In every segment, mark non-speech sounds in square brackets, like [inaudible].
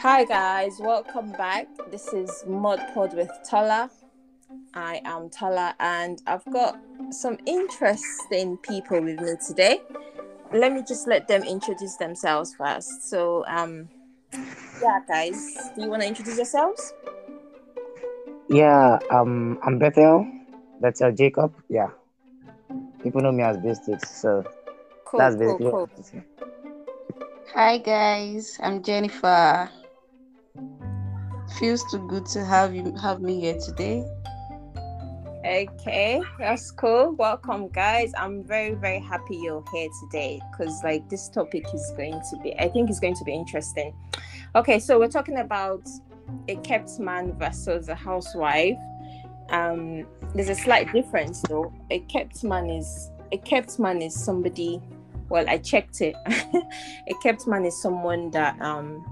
Hi guys, welcome back. This is Mod Pod with Tala. I am Tala and I've got some interesting people with me today. Let me just let them introduce themselves first. So um yeah guys, do you want to introduce yourselves? Yeah, um, I'm Bethel. Bethel Jacob. Yeah, people know me as Basics, so Cool, that's basically cool. what it is. Hi guys, I'm Jennifer. Feels too good to have you have me here today. Okay, that's cool. Welcome, guys. I'm very, very happy you're here today because, like, this topic is going to be, I think, it's going to be interesting. Okay, so we're talking about a kept man versus a housewife. Um, there's a slight difference, though. A kept man is a kept man is somebody. Well, I checked it. [laughs] a kept man is someone that um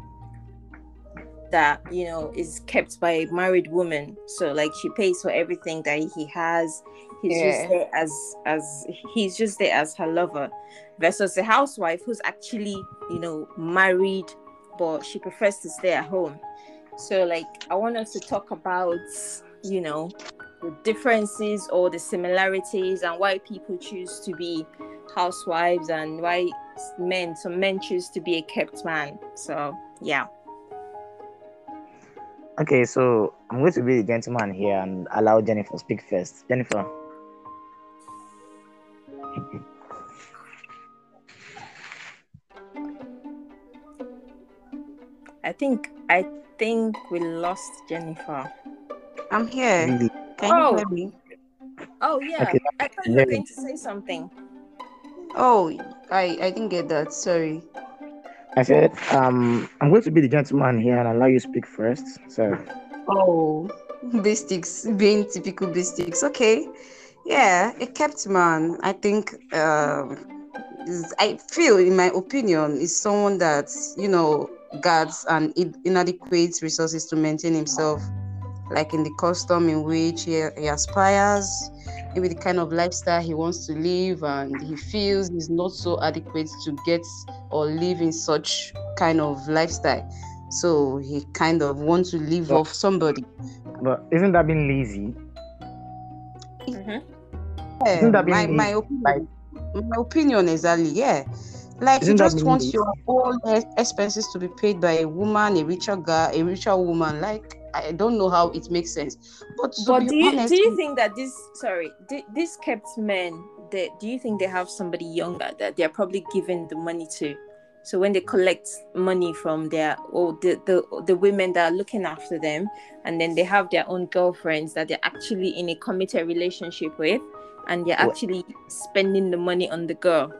that you know is kept by a married woman so like she pays for everything that he has. He's just there as as he's just there as her lover versus a housewife who's actually you know married but she prefers to stay at home. So like i want us to talk about you know the differences or the similarities and why people choose to be housewives and why men some men choose to be a kept man. So yeah Okay, so I'm going to be the gentleman here and allow Jennifer speak first. Jennifer. I think I think we lost Jennifer. I'm here. Really? Can Oh. you hear me? Oh yeah, Okay. I thought you were going to say something. Oh, I I didn't get that. Sorry. I said, um, I'm going to be the gentleman here and allow you speak first. So, Oh, basics being typical basics. Okay. Yeah, a kept man. I think. Um, is, I feel, in my opinion, is someone that you know guards and in- inadequate resources to maintain himself, like in the custom in which he, he aspires, maybe the kind of lifestyle he wants to live, and he feels he's not so adequate to get or live in such kind of lifestyle. So he kind of wants to live But- off somebody. but isn't that being lazy? Mhm. Yeah, Isn't that being my, my lazy? opinion, my opinion exactly. Yeah, like Isn't you just want your own e- expenses to be paid by a woman, a richer guy, a richer woman. Like I don't know how it makes sense, but But do you honest, do you think that this sorry this kept men they, do you think they have somebody younger that they're probably giving the money to? So when they collect money from their or the, the the women that are looking after them, and then they have their own girlfriends that they're actually in a committed relationship with, and they're Well- actually spending the money on the girl.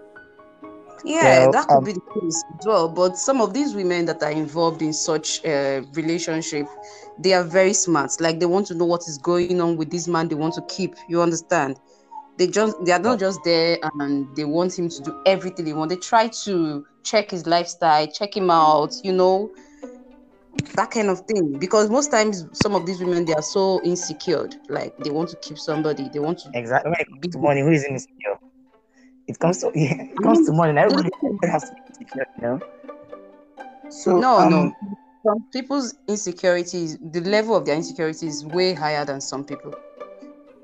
Yeah, Well, that could um, be the case as well. But some of these women that are involved in such a relationship, they are very smart. Like they want to know what is going on with this man they want to keep. You understand? They just they are not just there and they want him to do everything they want. They try to check his lifestyle, check him out, you know, that kind of thing. Because most times some of these women they are so insecure, like they want to keep somebody, they want to Exactly. When it comes be money, who is insecure? It comes to [laughs] yeah, it comes to money. and Everybody has to be insecure, you know. So No, um, no. Some people's insecurities, the level of their insecurity is way higher than some people.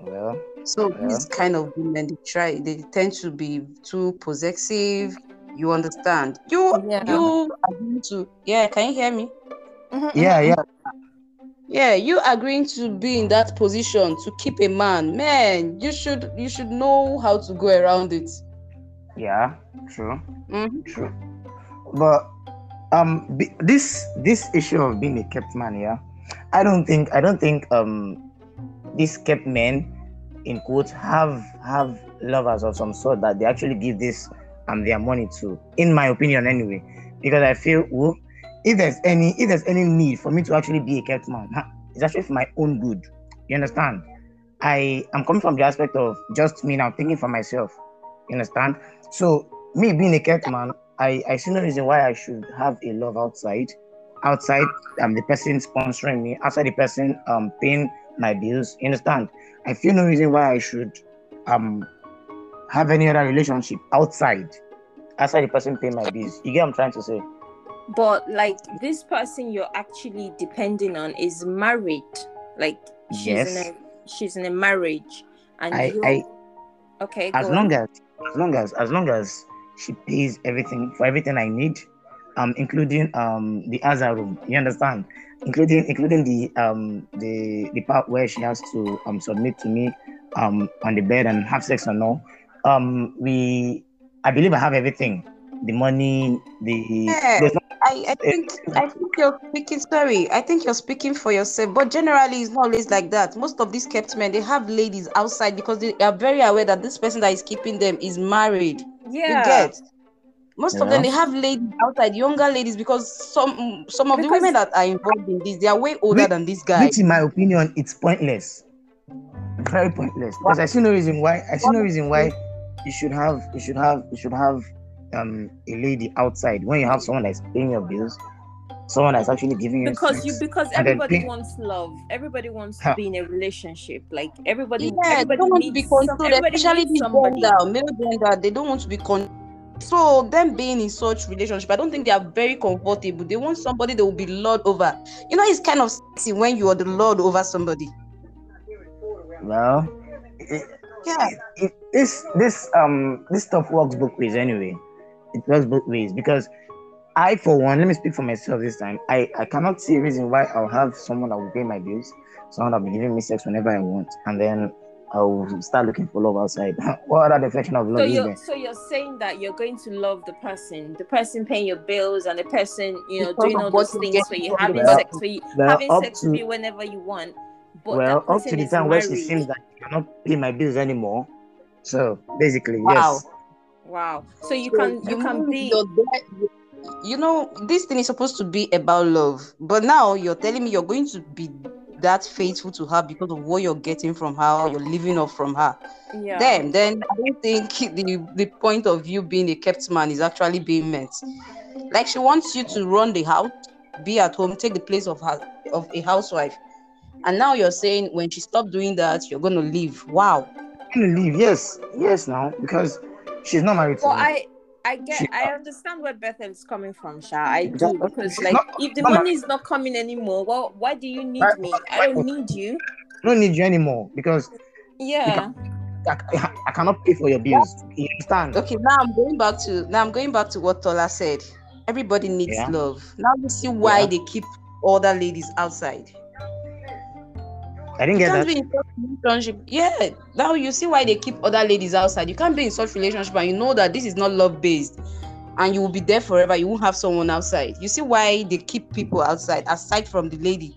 Well, So Yeah. these kind of women, they try, they tend to be too possessive. You understand? You, Yeah. you agreeing to, yeah. Can you hear me? Mm-hmm, mm-hmm, yeah, mm-hmm. yeah. Yeah, you agreeing to be in that position to keep a man, man. You should, you should know how to go around it. Yeah, true, Mhm. true. But um, be- this this issue of being a kept man, yeah, I don't think I don't think um these kept men, in quotes, have have lovers of some sort that they actually give this um their money to. In my opinion, anyway, because I feel well, if there's any if there's any need for me to actually be a kept man, it's actually for my own good. You understand? I am coming from the aspect of just me now thinking for myself. You understand? So me being a kept man, I, I see no reason why I should have a love outside. Outside um the person sponsoring me, outside the person um paying my bills. You understand? I feel no reason why I should um have any other relationship outside. Outside the person paying my bills. You get what I'm trying to say? but like this person you're actually depending on is married. Like she's Yes. in a she's in a marriage, and I, you I okay. as long on. as as long as as long as she pays everything for everything I need, um, including um the other room. You understand? Including including the um the the part where she has to um submit to me um on the bed and have sex and all. Um, we I believe I have everything. The money, the Yeah. there's I, I eh, think I think you're speaking sorry. I think you're speaking for yourself. But generally it's not always like that. Most of these kept men they have ladies outside because they are very aware that this person that is keeping them is married. yeah, You get most of them they have ladies outside, younger ladies, because some some of the women that are involved in this, they are way older Which- than this guy. which in my opinion it's pointless very pointless because i see no reason why i see no reason why you should have you should have you should have um a lady outside when you have someone that's paying your bills someone that's actually giving you because you because everybody pay- wants love. Everybody wants to be in a relationship. Like everybody, Yeah, they everybody don't want to be needs some- controlled, especially needs this somebody. gender, male gender. They don't want to be con. So them being in such relationship, I don't think they are very comfortable. They want somebody they will be lord over. You know, it's kind of sexy when you are the lord over somebody. well it, Yeah. it, this this um this stuff works both ways anyway it works both ways because i for one let me speak for myself this time. I i cannot see a reason why i'll have someone that will pay my bills someone that'll be giving me sex whenever i want and then i'll start looking for love outside. [laughs] What other definition of So love is you're there? so you're saying that you're going to love the person, the person paying your bills, and the person you know Because doing all those things for you, having the- sex for you, well, having sex to- with you whenever you want. But well that up to the is time where she seems that she cannot pay my bills anymore. So basically Wow. yes Wow. So you can you can mm, be you're you know, this thing is supposed to be about love, but now you're telling me you're going to be that faithful to her because of what you're getting from her, you're living off from her. yeah. Then, then I don't think the the point of you being a kept man is actually being met. Like she wants you to run the house, be at home, take the place of her of a housewife, and now you're saying when she stopped doing that, you're gonna leave. Wow. I'm gonna leave yes yes now because she's not married to Well, me I I get She- I understand where Bethel is coming from, Sha. I do Exactly. because like not- if the money is not coming anymore, well, why do you need Right. me? I don't need you. I don't need you anymore because Yeah. I, I, I cannot pay for your bills you understand Okay, now I'm going back to now I'm going back to what Tola said. Everybody needs Yeah. love. Now you see why Yeah. they keep other ladies outside. I didn't You get can't that be in such relationship. Yeah, now you see why they keep other ladies outside. You can't be in such relationship and you know that this is not love based, and you will be there forever. You won't have someone outside. You see why they keep people outside aside from the lady.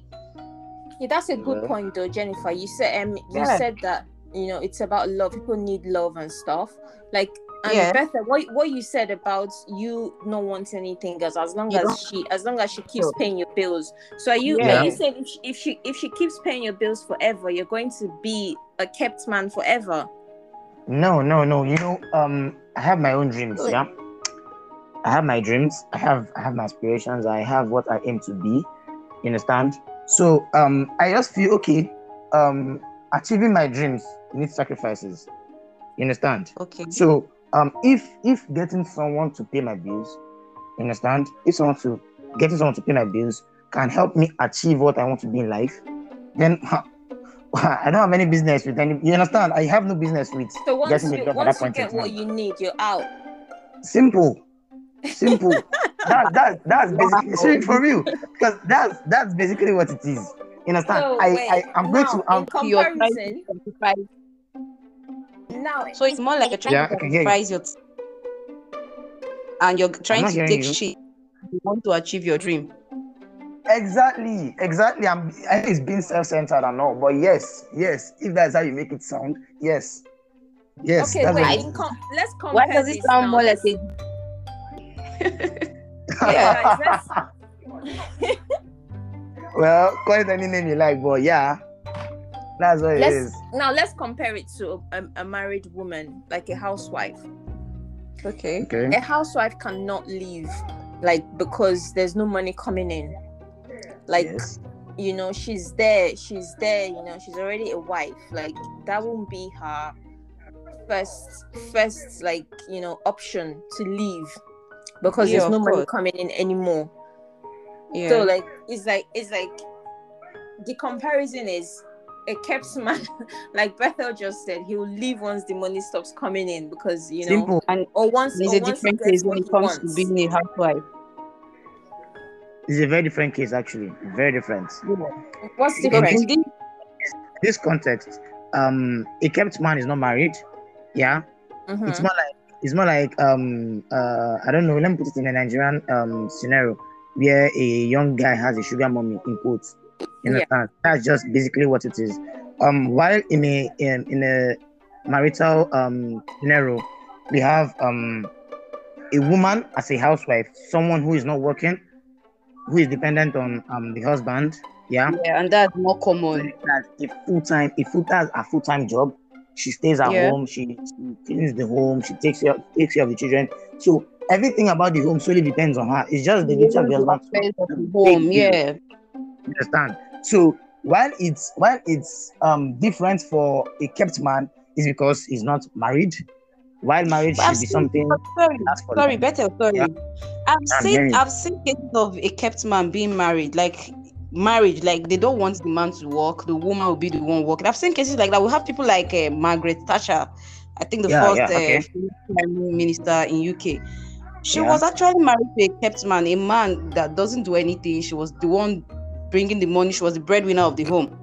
Yeah, that's a good Yeah. point though, Jennifer. You said um you Yeah. said that you know it's about love. People need love and stuff. Like and Yeah. Bethel, what what you said about you not wanting anything else as long You as she as long as she keeps paying your bills. So are you Yeah. are you saying if she, if she if she keeps paying your bills forever, you're going to be a kept man forever? No, no, no. You know, um, I have my own dreams. Yeah, I have my dreams. I have, I have my aspirations. I have what I aim to be. You understand? So, um, I just feel okay. Um, achieving my dreams needs sacrifices. You understand? Okay. So, um, if if getting someone to pay my bills, you understand? If someone to getting someone to pay my bills can help me achieve what I want to be in life, then [laughs] I don't have any business with any. You understand? I have no business with So once getting a you job at that point in get what you need, you're out. Simple, simple. [laughs] that that that's basically [laughs] sorry, for real because that's that's basically what it is. You understand? So I, wait, I I'm going to now, in comparison, to sacrifice. Now So it's more like you're trying Yeah, to I you. sacrifice your and you're trying to take you. shit. You want to achieve your dream. exactly exactly. I'm I it's being self-centered and all, but yes, yes. If that's how you make it sound, yes, yes. okay, that's wait. what it com- let's compare. Why does it sound now. more like [laughs] [laughs] [laughs] Let's- a Yeah, well, call it any name you like, but yeah, that's what let's is. now let's compare it to a, a married woman, like a housewife. Okay. Okay. A housewife cannot leave, like because there's no money coming in. Like yes. you know, she's there, she's there. You know, she's already a wife. Like that won't be her first, first like you know option to leave because Yeah, there's no of money coming in anymore. Yeah. So like it's like it's like the comparison is a kept [laughs] man, like Bethel just said, he will leave once the money stops coming in because you know, Simple. and or once there's or a once different case when it comes to being a housewife. It's a very different case, actually. Very different. What's Because different? in this This context, um, a kept man is not married. Yeah, Mhm. it's more like it's more like um uh I don't know. Let me put it in a Nigerian um scenario where a young guy has a sugar mommy in quotes. You Yeah. That's just basically what it is. Um, while in a in, in a marital um scenario, we have um a woman as a housewife, someone who is not working, who is dependent on um the husband. Yeah, yeah, and that's more common. that a full time, a full has a full time job. She stays at Yeah. home. She, she cleans the home. She takes care takes care of the children. So everything about the home solely depends on her. It's just the duty of the husband. to- Affairs of the to home, yeah. You understand? So while it's while it's um different for a kept man, is because he's not married. While marriage should be something Sorry, sorry, better, sorry. Yeah. I've I'm seen you. I've seen cases of a kept man being married, like marriage, like they don't want the man to work, the woman will be the one working. I've seen cases like that. We have people like uh, Margaret Thatcher, I think the Yeah, first yeah, okay. uh, minister in UK. She Yeah. was actually married to a kept man, a man that doesn't do anything. She was the one bringing the money. She was the breadwinner of the home.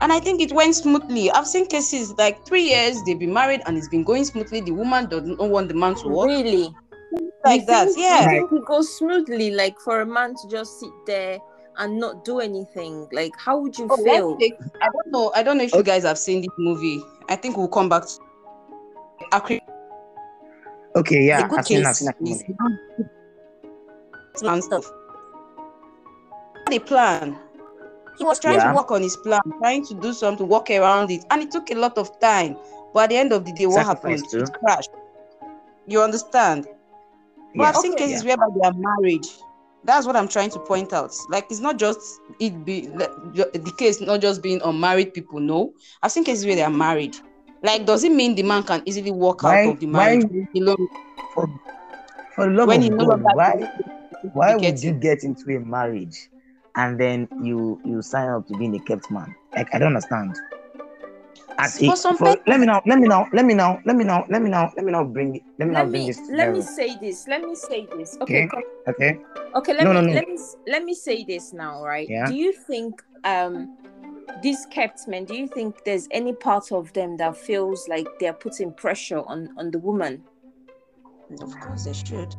And I think it went smoothly. I've seen cases like three years they've been married and it's been going smoothly. The woman doesn't want the man to work Really? like You that. Yeah. You think it goes smoothly, like for a man to just sit there and not do anything? Like, how would you Oh, feel? take- I don't know. I don't know if you guys have seen this movie. I think we'll come back to Akri. Okay, yeah, the good I've seen, I've case seen that is movie. man stuff. The plan. He was trying Yeah. to work on his plan, trying to do something, work around it, and it took a lot of time. But at the end of the day, what happened? too. It crashed. You understand? But Yeah. I've seen Okay. cases whereby they are married. That's what I'm trying to point out. Like it's not just it be the case not just being unmarried people. No, I've seen cases where they are married. Like, does it mean the man can easily walk Why- out of the why- marriage alone For, for the love when of he God, why why would you get into a marriage and then you you sign up to being a kept man? Like I don't understand. As For a- some for- let me now, let me now, let me now, let me now, let me now, let me now bring it. Let me now Let bring me this. let me say this. Let me say this. Okay. Okay. Okay. Okay, let No, me no, no. let me let me say this now, right? Yeah. Do you think um these kept men, do you think there's any part of them that feels like they're putting pressure on on the woman? Of course, they should.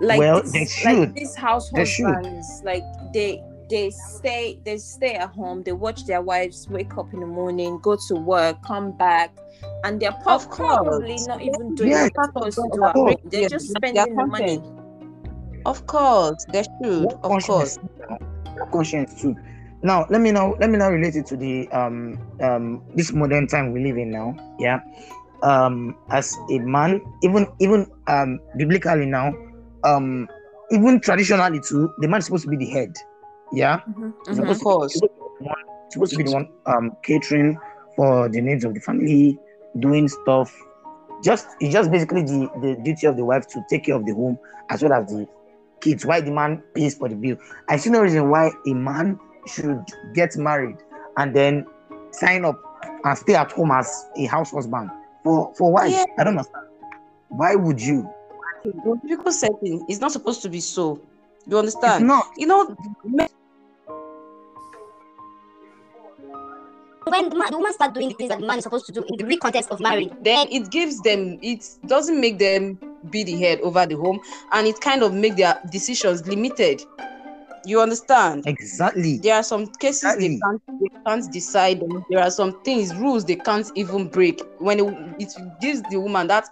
Like Well, this, they like should. these house They should. husbands, like they they stay they stay at home, they watch their wives wake up in the morning, go to work, come back, and they're pro- probably not even doing Yes. what they're supposed to do. Of at course. They're Yeah, just they're spending the money. Of course, they should. What Of course. conscience now? What conscience too. Now let me now let me now relate it to the um um this modern time we live in now. Yeah. Um as a man, even even um biblically now, um even traditionally too, the man is supposed to be the head. Yeah. Mhm, He's mhm. supposed, Of course. to be the one, supposed to be the one um catering for the needs of the family, doing stuff. Just it's just basically the, the duty of the wife to take care of the home as well as the kids. Why the man pays for the bill. I see no reason why a man should get married and then sign up and stay at home as a house husband. For for why? Yeah. I don't understand. Why would you? In biblical setting, it's not supposed to be so. You understand? It's not. You know, men- when the, man, the woman start doing the things that the man is supposed to do in the real context of marriage, then it gives them. It doesn't make them be the head over the home, and it kind of make their decisions limited. You understand? Exactly. There are some cases they can't they can't decide. on. There are some things rules they can't even break. When it, it gives the woman that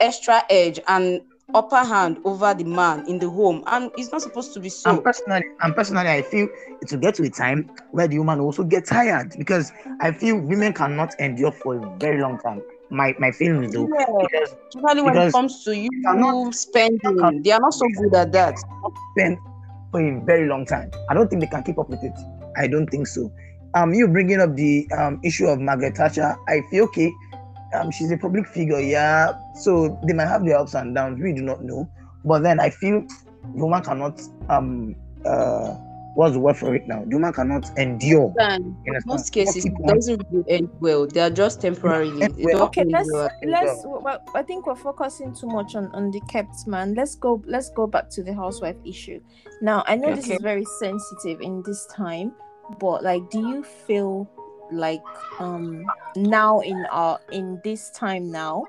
extra edge and upper hand over the man in the home, and it's not supposed to be so. And personally, and personally, I feel it will get to a time where the woman also get tired because I feel women cannot endure for a very long time. My my feelings though, Yeah, because especially when it comes to you cannot- spending, they are not so good at that. spend for a very long time. I don't think they can keep up with it. I don't think so. Um, you bringing up the um issue of Margaret Thatcher, I feel okay. Um, she's a public figure, yeah. So they might have their ups and downs. We do not know, but then I feel the woman cannot um uh what's the word for it now? The woman cannot endure. And in most cases, it doesn't really end well. They are just temporary. End well. okay let's well let's well, i think we're focusing too much on on the kept man let's go let's go back to the housewife issue now i know this is very sensitive in this time but like do you feel like um now in our in this time now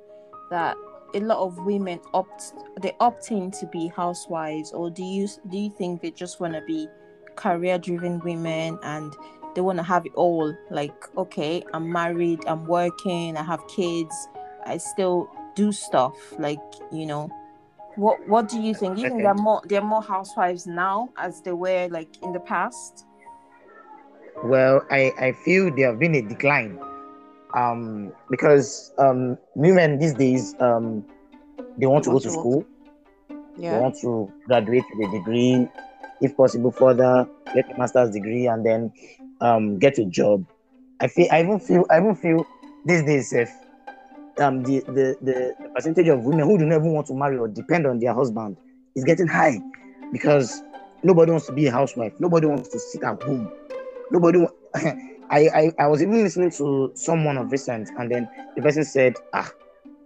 that a lot of women opt they opt in to be housewives or do you do you think they just want to be career driven women and they want to have it all? Like okay i'm married i'm working i have kids i still do stuff like you know. What what do you think? You think Okay. are more there are more housewives now as they were like in the past Well, I, I feel there have been a decline. Um, because um women these days um they want to go to school, they want to graduate with a degree, if possible further, get a master's degree and then um get a job. I feel I even feel I even feel these days if um the, the the the percentage of women who do not even want to marry or depend on their husband is getting high because nobody wants to be a housewife, nobody wants to sit at home. Nobody [laughs] I, I I was even listening to someone of recent and then the person said, ah,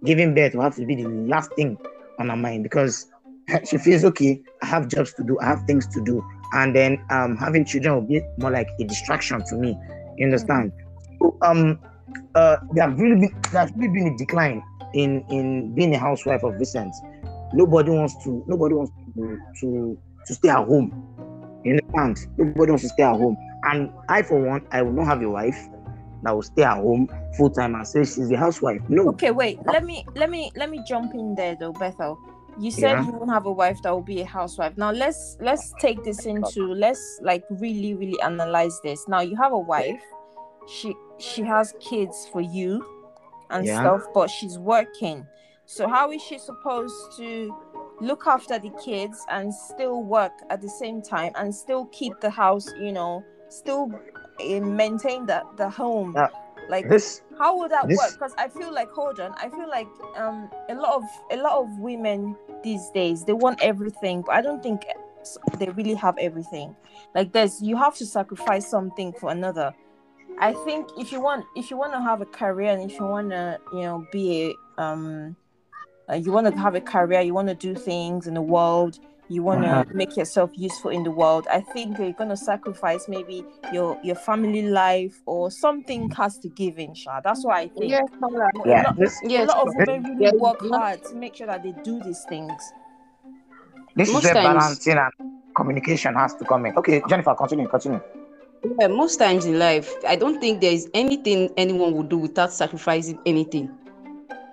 giving birth will have to be the last thing on her mind because [laughs] she feels okay, I have jobs to do, I have things to do. And then um having children will be more like a distraction to me. You understand? So, um uh there have really been there really been a decline in in being a housewife of recent. Nobody wants to nobody wants to to, to stay at home. You understand? Nobody wants to stay at home. And I for one, I will not have a wife that will stay at home full time and say she's a housewife. No. okay wait let me let me let me jump in there though bethel you said Yeah. you won't have a wife that will be a housewife now let's let's take this into let's like really really analyze this now you have a wife she she has kids for you and Yeah. stuff but she's working so how is she supposed to look after the kids and still work at the same time and still keep the house you know still uh, maintain the the home. Yeah. like This how would that This- work? Because i feel like hold on i feel like um a lot of a lot of women these days they want everything but i don't think they really have everything. Like there's you have to sacrifice something for another. I think if you want if you want to have a career and if you want to you know be a um uh, you want to have a career you want to do things in the world you want to Uh-huh. make yourself useful in the world i think you're going to sacrifice maybe your your family life or something has to give in Sha. that's why i think Yeah, a yeah, lot, this a lot of women really there is work hard to make sure that they do these things this is most where times- balancing and communication has to come in. Okay, Jennifer, continue, continue. Yeah, most times in life, I don't think there is anything anyone would do without sacrificing anything.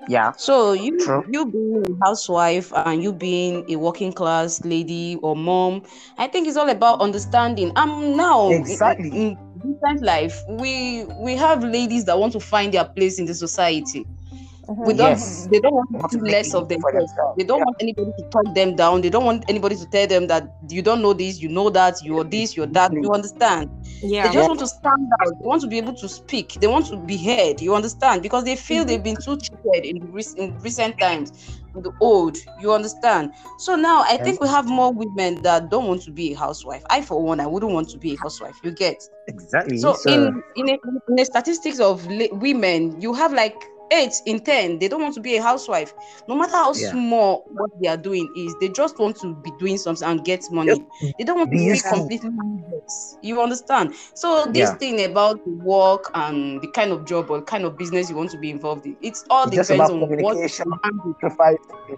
Yeah. So you True. you being a housewife and you being a working class lady or mom, I think it's all about understanding. Um now in- Exactly. in, recent life, we we have ladies that want to find their place in the society. Mm-hmm. We don't Yes. they don't want Want to to do less of it for themselves. themselves. They don't Yeah. want anybody to talk them down. They don't want anybody to tell them that you don't know this, you know that, you're this, you're that. You mm-hmm. understand? yeah They just want to stand out. They want to be able to speak. They want to be heard. You understand? Because they feel mm-hmm. they've been too cheated in, rec- in recent times, in the old. You understand? So now I think we have more women that don't want to be a housewife. I, for one, I wouldn't want to be a housewife. You get? Exactly. So So, in in a, in the statistics of la- women, you have like eight in ten. They don't want to be a housewife, no matter how Yeah. small what they are doing is. They just want to be doing something and get money. They don't want be to be completely useless. You understand? So this Yeah. thing about the work and the kind of job or kind of business you want to be involved in, it's all It's depends on what you handle,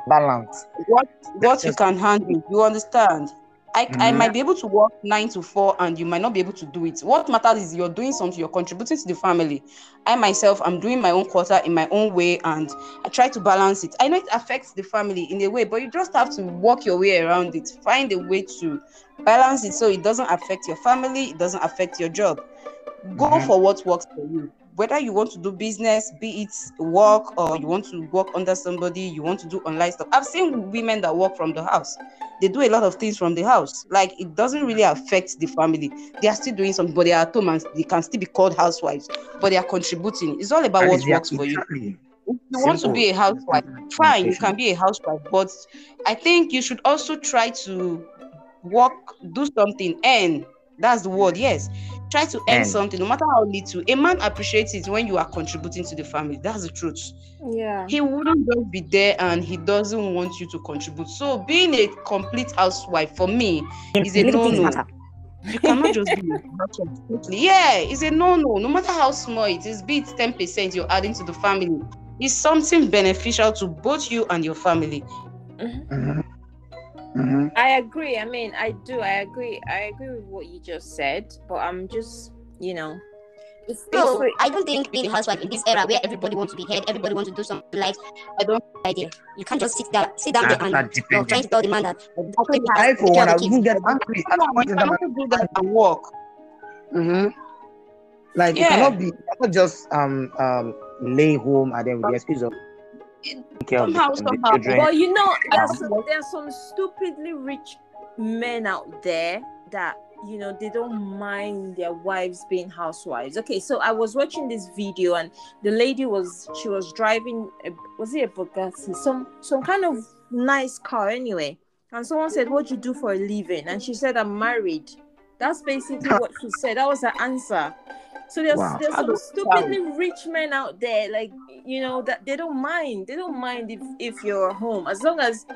balance. what what you can handle. You understand? I, I Mhm. might be able to work nine to four and you might not be able to do it. What matters is you're doing something, you're contributing to the family. I myself, I'm doing my own quarter in my own way and I try to balance it. I know it affects the family in a way, but you just have to work your way around it. Find a way to balance it so it doesn't affect your family, it doesn't affect your job. Go Mhm. for what works for you. Whether you want to do business, be it work, or you want to work under somebody, you want to do online stuff. I've seen women that work from the house. They do a lot of things from the house. Like it doesn't really affect the family. They are still doing something, but they are at home and they can still be called housewives, but they are contributing. It's all about what works for you if you want to be a housewife fine you can be a housewife but i think you should also try to work do something and That's the word. Yes. Try to earn And- something, no matter how little. A man appreciates it when you are contributing to the family. That's the truth. Yeah. He wouldn't just be there and he doesn't want you to contribute. So being a complete housewife for me is a no-no. matter. You cannot just be a [laughs] housewife. Yeah, it's a no-no. No matter how small it is, be it 10% you're adding to the family. It's something beneficial to both you and your family. Mhm. Mhm. I agree. I mean, I do. I agree. I agree with what you just said, but I'm just, you know, it's, So I don't think being a housewife in this era where everybody wants to be heard, everybody wants to do something like I don't idea. You can't just sit down, sit down there and you're depends. trying to tell the man that I the house, I for one, I wouldn't get angry at the point you in time. cannot do that and work. Mm-hmm. Like you cannot be, you cannot just um um lay home and then with the excuse of Somehow, the somehow. children. Well, you know, there's some, there's some stupidly rich men out there that you know they don't mind their wives being housewives. Okay, so I was watching this video and the lady was she was driving a, was it a Bugatti some some kind of nice car anyway, and someone said, "What do you do for a living?" and she said, "I'm married." That's basically what she said. That was her answer. So there's Wow. there's some stupidly rich men out there, like you know, that they don't mind. They don't mind if if you're home as long as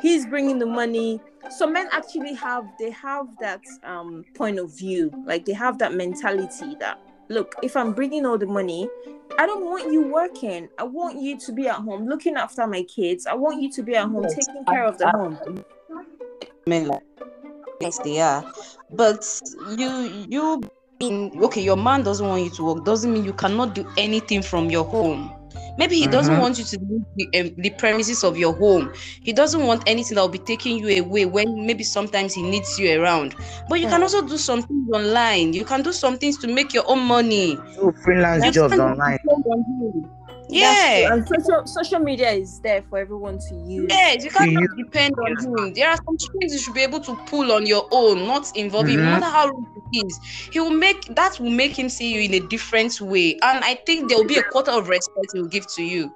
he's bringing the money. So men actually have they have that um point of view, like they have that mentality that look, if I'm bringing all the money, I don't want you working. I want you to be at home looking after my kids. I want you to be at home Yes. taking care of the home. men like yes they are but you you being okay your man doesn't want you to work doesn't mean you cannot do anything from your home maybe he doesn't Mhm. want you to leave the, um, the premises of your home he doesn't want anything that will be taking you away when maybe sometimes he needs you around but you can Hmm. also do some things online you can do some things to make your own money Do freelance You jobs online. Depend on him. That's yeah. And social social media is there for everyone to use. Yes, you can't you. depend on him. There are some strings you should be able to pull on your own, not involving him. Mhm. No matter how rich it is, he will make that will make him see you in a different way. And I think there will be a quarter of respect he will give to you.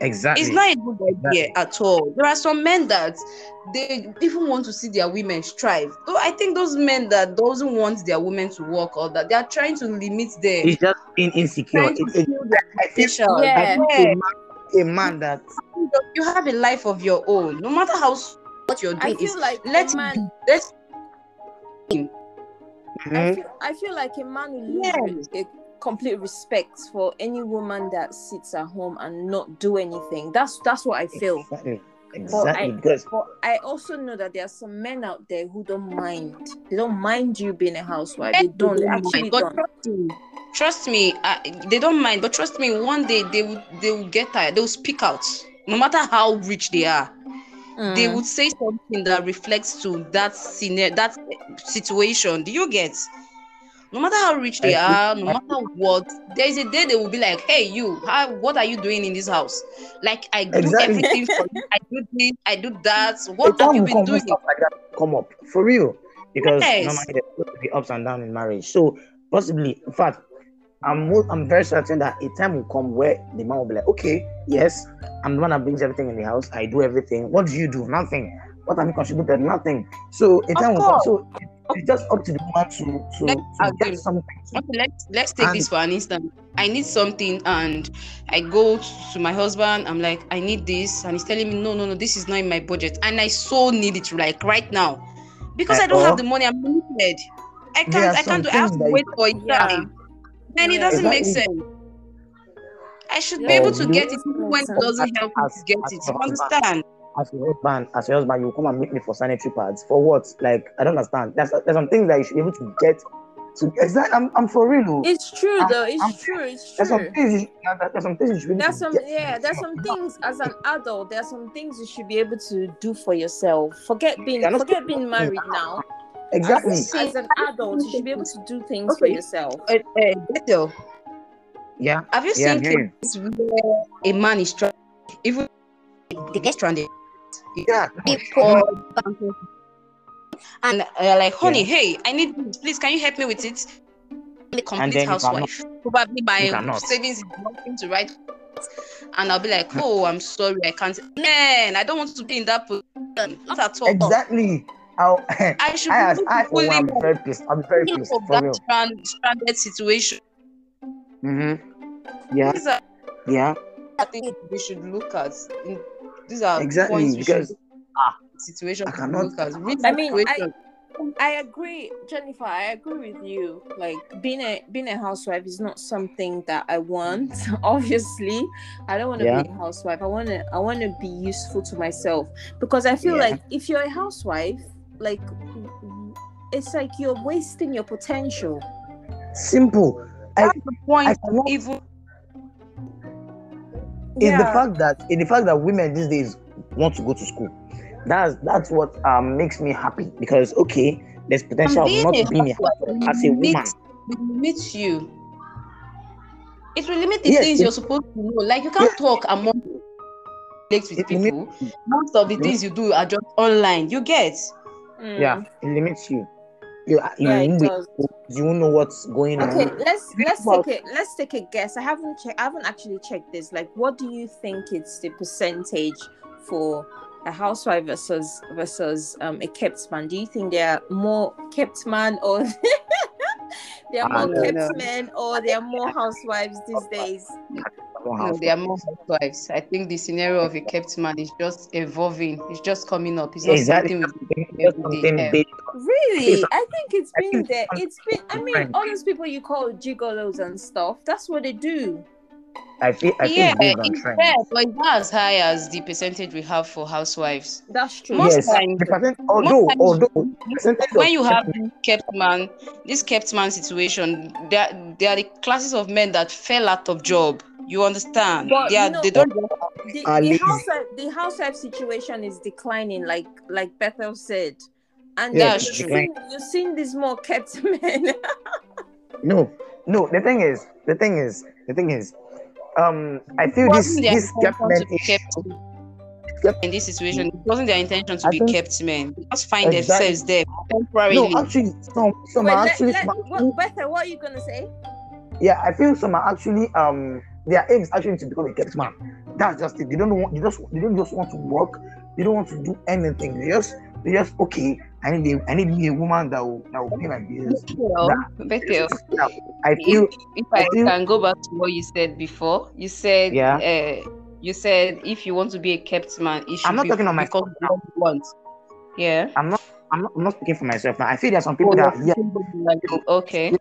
Exactly. It's not a good idea at all. There are some men that they even want to see their women strive. So I think those men that doesn't want their women to work or that they are trying to limit them, It's just being insecure. trying to It, it, feel I think. Yeah. I think a, man, a man that You have a life of your own. No matter how s- what you're doing is feel like let a man him let I Mhm. feel, I feel like a man will lose Yes. A complete respect for any woman that sits at home and not do anything. That's that's what I feel. Exactly. Exactly. I- because But I also know that there are some men out there who don't mind. They don't mind you being a housewife. They don't. They actually but don't. trust me, trust me uh, they don't mind but trust me one day they will they will get tired they will speak out no matter how rich they are they Mm. would say something that reflects to that scenario that situation do you get no matter how rich they are no matter what there is a day they will be like hey you how what are you doing in this house like i do Exactly. everything for you i do this i do that what have you been doing stuff like that come up for real. Because Yes. normally there's supposed to be ups and downs in marriage. So possibly, in fact, I'm I'm very certain that a time will come where the man will be like, okay, yes, I'm the one that brings everything in the house. I do everything. What do you do? Nothing. What have you contributed? Nothing. So a Of time will course. So it's just up to the woman to to, Let's to agree. get something. Okay, let's let's take And- this for an instant. I need something, and I go to my husband. I'm like, I need this, and he's telling me, no, no, no, this is not in my budget, and I so need it like right now, because I don't have the money. I'm limited. I can't. I can't some do. I have to wait for it Yeah. time. Then it doesn't make Exactly. sense. I should Yeah. be oh, able to get it even when it doesn't help me to get it. your You understand? As your husband, as your husband, you come and meet me for sanitary pads. For what? Like I don't understand. There's there's some things that you should be able to get. To exactly, I'm, I'm for real. oh. It's true I'm- though. It's I'm- true. It's There's some things. You, there's some things you should be able There's to some get. yeah, there's some things as an adult, there's some things you should be able to do for yourself. Forget being You're forget being married now. Exactly. As, as an adult, you should be able to do things for yourself. Uh, uh, Yeah. have you Yeah, seen hearing. cases where a man is stranded, even they get stranded? Yeah. People, and uh, like, honey, Yeah. hey, I need. Please, can you help me with it? I'm complete housewife. Probably You my savings is nothing to write. And I'll be like, oh, I'm sorry, I can't. Man, I don't want to be in that position. Not at all. Exactly. I'll, [laughs] I should I, be I, oh, fully I'm very pissed. I'm very out pissed of for real. that strand, stranded situation. Mm-hmm. Yeah, These are yeah, I think we should look at. In, these are exactly. points we should Because ah, situation I cannot- look I mean, I- I agree, Jennifer. I agree with you. Like being a being a housewife is not something that I want. [laughs] Obviously, I don't want to Yeah. be a housewife. I want to I want to be useful to myself because I feel Yeah. like if you're a housewife, like it's like you're wasting your potential. simple. I, That's the point. I cannot- Even It's the fact that it's the fact that women these days want to go to school. That's that's what um makes me happy because okay, there's potential of not a being a housewife as a woman. limits- it you. It will limit the Yes, things it- you're supposed to know. Like you can't Yes. talk among relate with people. limits- Most of the Limit- things you do are just online. You get. Mm. Yeah, it limits you. You, you, Yeah, it does. you won't know what's going Okay, on. Okay, let's let's about- take a let's take a guess. I haven't checked. I haven't actually checked this. Like, what do you think it's the percentage for a housewife versus versus um a kept man? Do you think there are more kept man or [laughs] there are more kept know. men or there are more housewives these [laughs] days? I don't No, have there are more housewives. I think the scenario of a kept man is just evolving. It's just coming up. It's not Exactly. something we Just every day something have. big. Really? I think it's been there. it's It's been. I mean, all those people you call gigolos and stuff. That's what they do. I feel I yeah, feel based on it's trend. but it's not as high as the percentage we have for housewives. That's true. Most Yes, times- the percent, although times- although percentage when of you have this kept man, this kept man situation, there, there are the classes of men that fell out of job. You understand? But, they, you know- they don't. the, Are the housewife the housewife situation is declining like like Bethel said and Yeah, you've true. seen, you've seen these more kept [laughs] men no no the thing is the thing is the thing is um I feel this wasn't this kept men to be issue kept kept- in this situation. It wasn't their intention to I be kept men. They just find Exactly. themselves there temporarily. no actually some some Wait, are actually let- some are what, Bethel what are you gonna say yeah I feel some are actually um their aim is actually to become a kept man that's just it they don't want they just they don't just want to work they don't want to do anything they just they just okay I need a I need me a woman that will that will pay my bills Bethel, I feel if, if I I feel- can go back to what you said before, you said, Yeah. uh, you said if you want to be a kept man, it should I'm not be talking on my want. Yeah. I'm not I'm not, I'm not speaking for myself now I feel there are some people Oh, that yeah like, okay.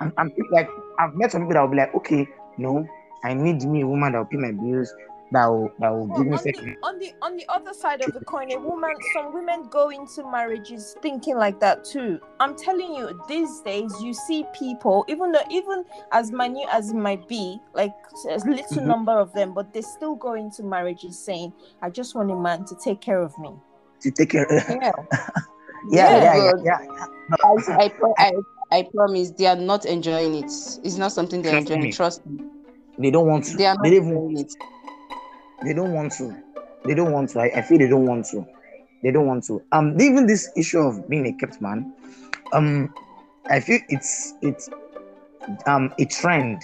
I'm, I'm like I've met some people that will be like, okay, no, I need me a woman that will pay my bills, that will that will Well, give me on, second. the, on the on the other side of the coin a woman some women go into marriages thinking like that too i'm telling you these days you see people even though even as minute as it might be like a little Mhm. number of them but they still go into marriages saying i just want a man to take care of me to take care. [laughs] yeah, Yeah. yeah, yeah, but yeah, yeah. I, I, I, I promise they are not enjoying it. It's not something they're Trust enjoying. me. Trust me. They don't want to. They are not They even. enjoying it. They don't want to. They don't want to. I, I feel they don't want to. They don't want to. Um, even this issue of being a kept man, um, I feel it's it's um a trend.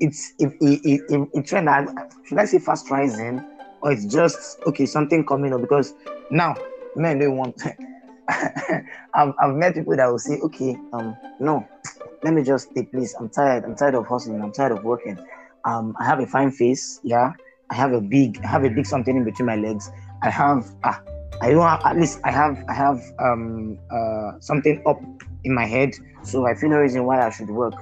It's if a, a, a, a trend. I, should I say fast rising, or it's just okay something coming up because now men don't want. [laughs] I've, I've met people that will say, okay, um, no, let me just stay, please. I'm tired. I'm tired of hustling. I'm tired of working. Um, I have a fine face. Yeah, I have a big, I have a big something in between my legs. I have, ah, I don't have, at least I have, I have um, uh, something up in my head. So I feel no reason why I should work.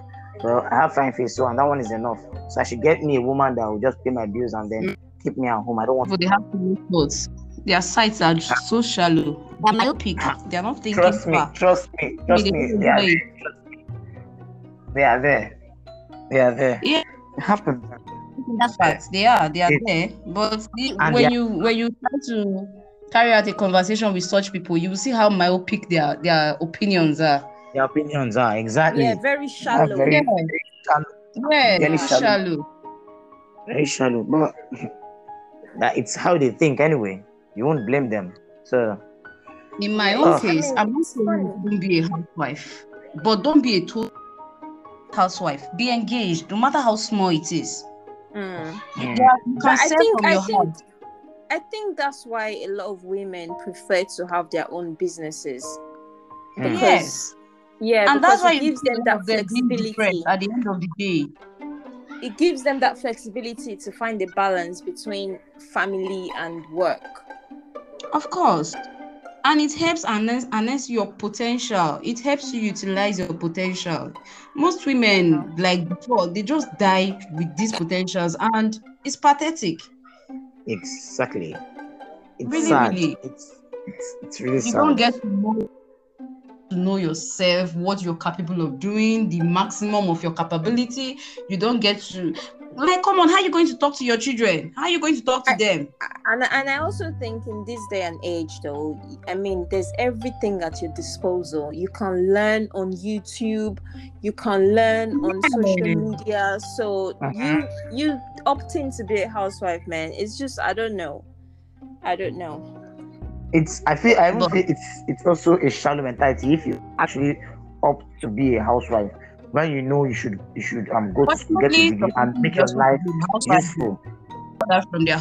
Well, I have fine face, so and that one is enough. So I should get me a woman that will just pay my bills and then keep me at home. I don't want. But they have to make clothes. Their sights are so shallow. They're myopic. They're not thinking Trust me, far. trust me, trust They me. They are, enjoy it. they are there. They are there. Yeah. It happens. That's fact. They are. They are It- there. But the- when they are- you when you try to carry out a conversation with such people, you will see how myopic their their opinions are. Their opinions are exactly yeah very shallow very, Yeah. shallow. Yeah, Really too shallow. shallow. very shallow. But [laughs] that it's how they think anyway. You won't blame them. So In my own Oh. case, I mean, I'm not saying don't be a housewife, but don't be a total housewife. Be engaged, no matter how small it is. Mm. mm, Yeah, you But can I think I think heart. I think that's why a lot of women prefer to have their own businesses. Mm. Because Yes. yeah, and that's because why it gives them that of them being flexibility. at the end of the day. It gives them that flexibility to find a balance between family and work. Of course. And it helps harness, harness your potential. It helps you utilize your potential. Most women, like before, they just die with these potentials, and it's pathetic. Exactly. It's Really, sad. really. It's, it's it's really You sad. don't get to know, to know yourself, what you're capable of doing, the maximum of your capability. You don't get to, like, come on, how are you going to talk to your children? How are you going to talk to I- them? And and I also think in this day and age, though, I mean, there's everything at your disposal. You can learn on YouTube, you can learn on social media. So Mhm. you you opting to be a housewife, man. It's just I don't know, I don't know. it's I feel I even But- feel it's it's also a shallow mentality if you actually opt to be a housewife when you know you should you should um go to get a degree and make your life want to be housewife useful. that from their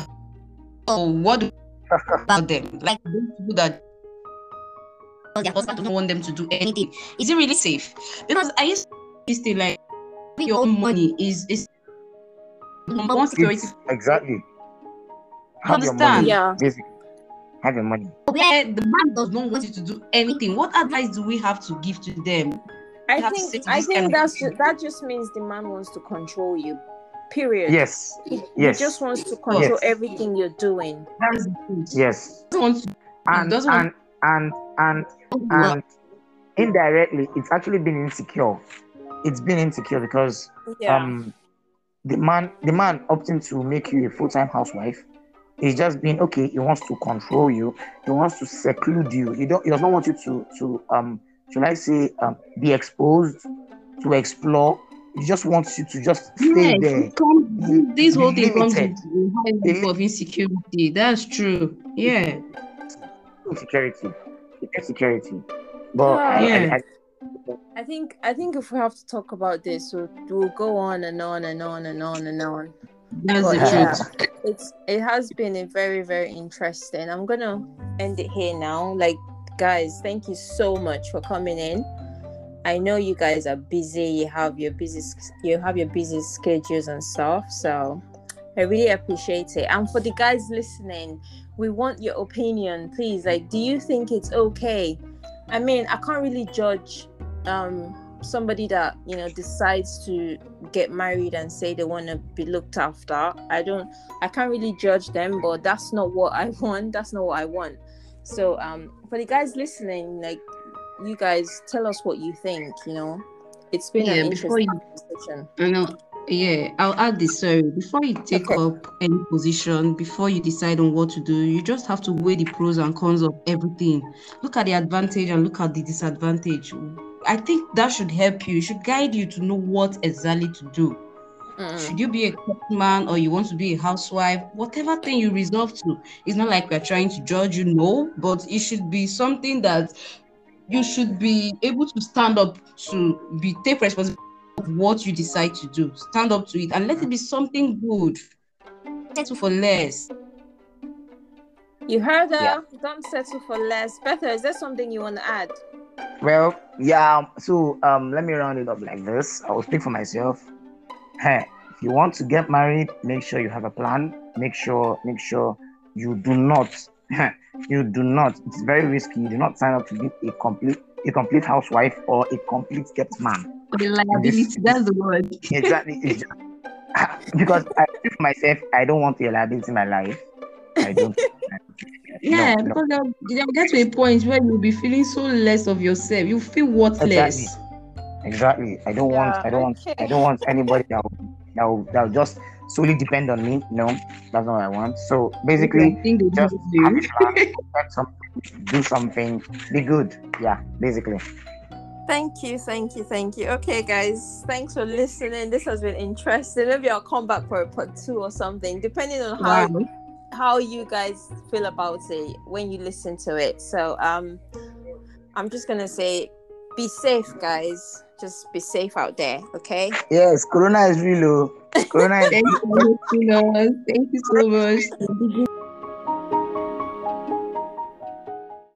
oh what do [laughs] about them like those people that their husband don't want them to do anything is it really safe because i used to this thing like your own money is is number one security It's- exactly. Have your money. Yeah. Basically. Have your money. where the man does not want you to do anything what advice do we have to give to them I have think I think that's people. ju- that just means the man wants to control you. Period. Yes. He, Yes. he just wants to control Yes. everything you're doing. that's the truth Yes. He doesn't want And and and and work. and indirectly it's actually been insecure. It's been insecure because Yeah. um the man the man opting to make you a full-time housewife is just being okay he wants to control you he wants to seclude you he don't he does not want you to to um should i say um be exposed to explore he just wants you to just stay Yes, there it comes- this whole thing comes with high level of insecurity. That's true. Yeah. insecurity insecurity but I- Yeah. I, I, I think I think if we have to talk about this, we'll, we'll go on and on and on and on and on. That's But the yeah, truth. it's it has been a very very interesting. I'm gonna end it here now. Like guys, thank you so much for coming in. I know you guys are busy. You have your busy you have your busy schedules and stuff. So I really appreciate it. And for the guys listening, we want your opinion, please. Like, do you think it's okay? I mean, I can't really judge um somebody that you know decides to get married and say they want to be looked after. I don't I can't really judge them, but that's not what I [laughs] want. That's not what I want. So um for the guys listening, like you guys tell us what you think, you know. It's been Yeah, an interesting you- conversation. I know. Yeah, I'll add this. Sorry, before you take Okay. up any position, before you decide on what to do, you just have to weigh the pros and cons of everything. Look at the advantage and look at the disadvantage. I think that should help you. It should guide you to know what exactly to do. Mm. Should you be a kept man or you want to be a housewife? Whatever thing you resolve to, it's not like we're trying to judge you, no, but it should be something that you should be able to stand up to be take responsibility of what you decide to do. Stand up to it and let it be something good. Settle for less. You heard her. Yeah. Don't settle for less. Better, is there something you want to add? well yeah so um let me round it up like this i will speak for myself hey if you want to get married make sure you have a plan make sure make sure you do not [laughs] you do not it's very risky you do not sign up to be a complete a complete housewife or a complete kept man The liability, that's the word. exactly [laughs] because i myself i don't want a liability in my life i don't [laughs] Yeah, no, no. because they'll, they'll get to a point where you'll be feeling so less of yourself. You feel worthless. Exactly. Exactly. I don't want. I don't want. I don't want anybody that will, that will, that will just solely depend on me. No, that's not what I want. So basically, I think they just do. have a plan, [laughs] get something, do something, be good. Yeah, basically. Thank you, thank you, thank you. Okay, guys, thanks for listening. This has been interesting. Maybe I'll come back for a part two or something, depending on how Wow. how you guys feel about it when you listen to it. So um I'm just gonna say be safe guys. Just be safe out there, okay? Yes, Corona is real. oh. [laughs] Corona is Thank you for listening us. Thank you so much. [laughs]